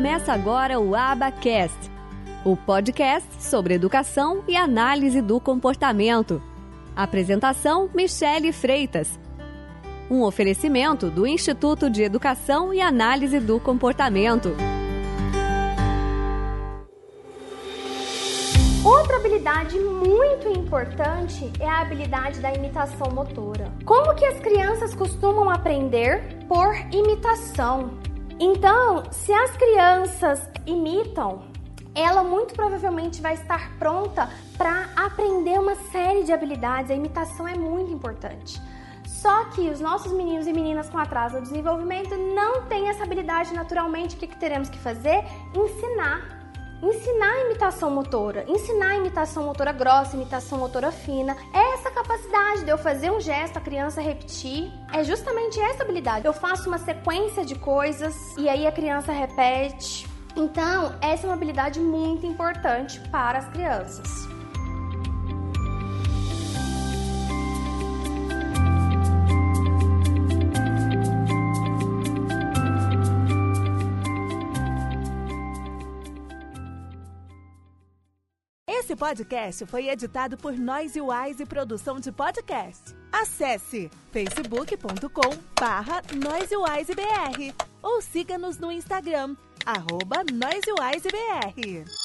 Começa agora o Abacast, o podcast sobre educação e análise do comportamento. Apresentação: Michele Freitas. Um oferecimento do Instituto de Educação e Análise do Comportamento. Outra habilidade muito importante é a habilidade da imitação motora. Como que as crianças costumam aprender? Por imitação. Então, se as crianças imitam, ela muito provavelmente vai estar pronta para aprender uma série de habilidades. A imitação é muito importante. Só que os nossos meninos e meninas com atraso no desenvolvimento não têm essa habilidade naturalmente. O que, que teremos que fazer? Ensinar ensinar imitação motora, ensinar imitação motora grossa, imitação motora fina. É essa capacidade de eu fazer um gesto, a criança repetir. É justamente essa habilidade. Eu faço uma sequência de coisas e aí a criança repete. Então, essa é uma habilidade muito importante para as crianças. Esse podcast foi editado por Noise Wise Produção de Podcast. Acesse facebook.com barra ou siga-nos no Instagram, arroba NoiseWiseBR.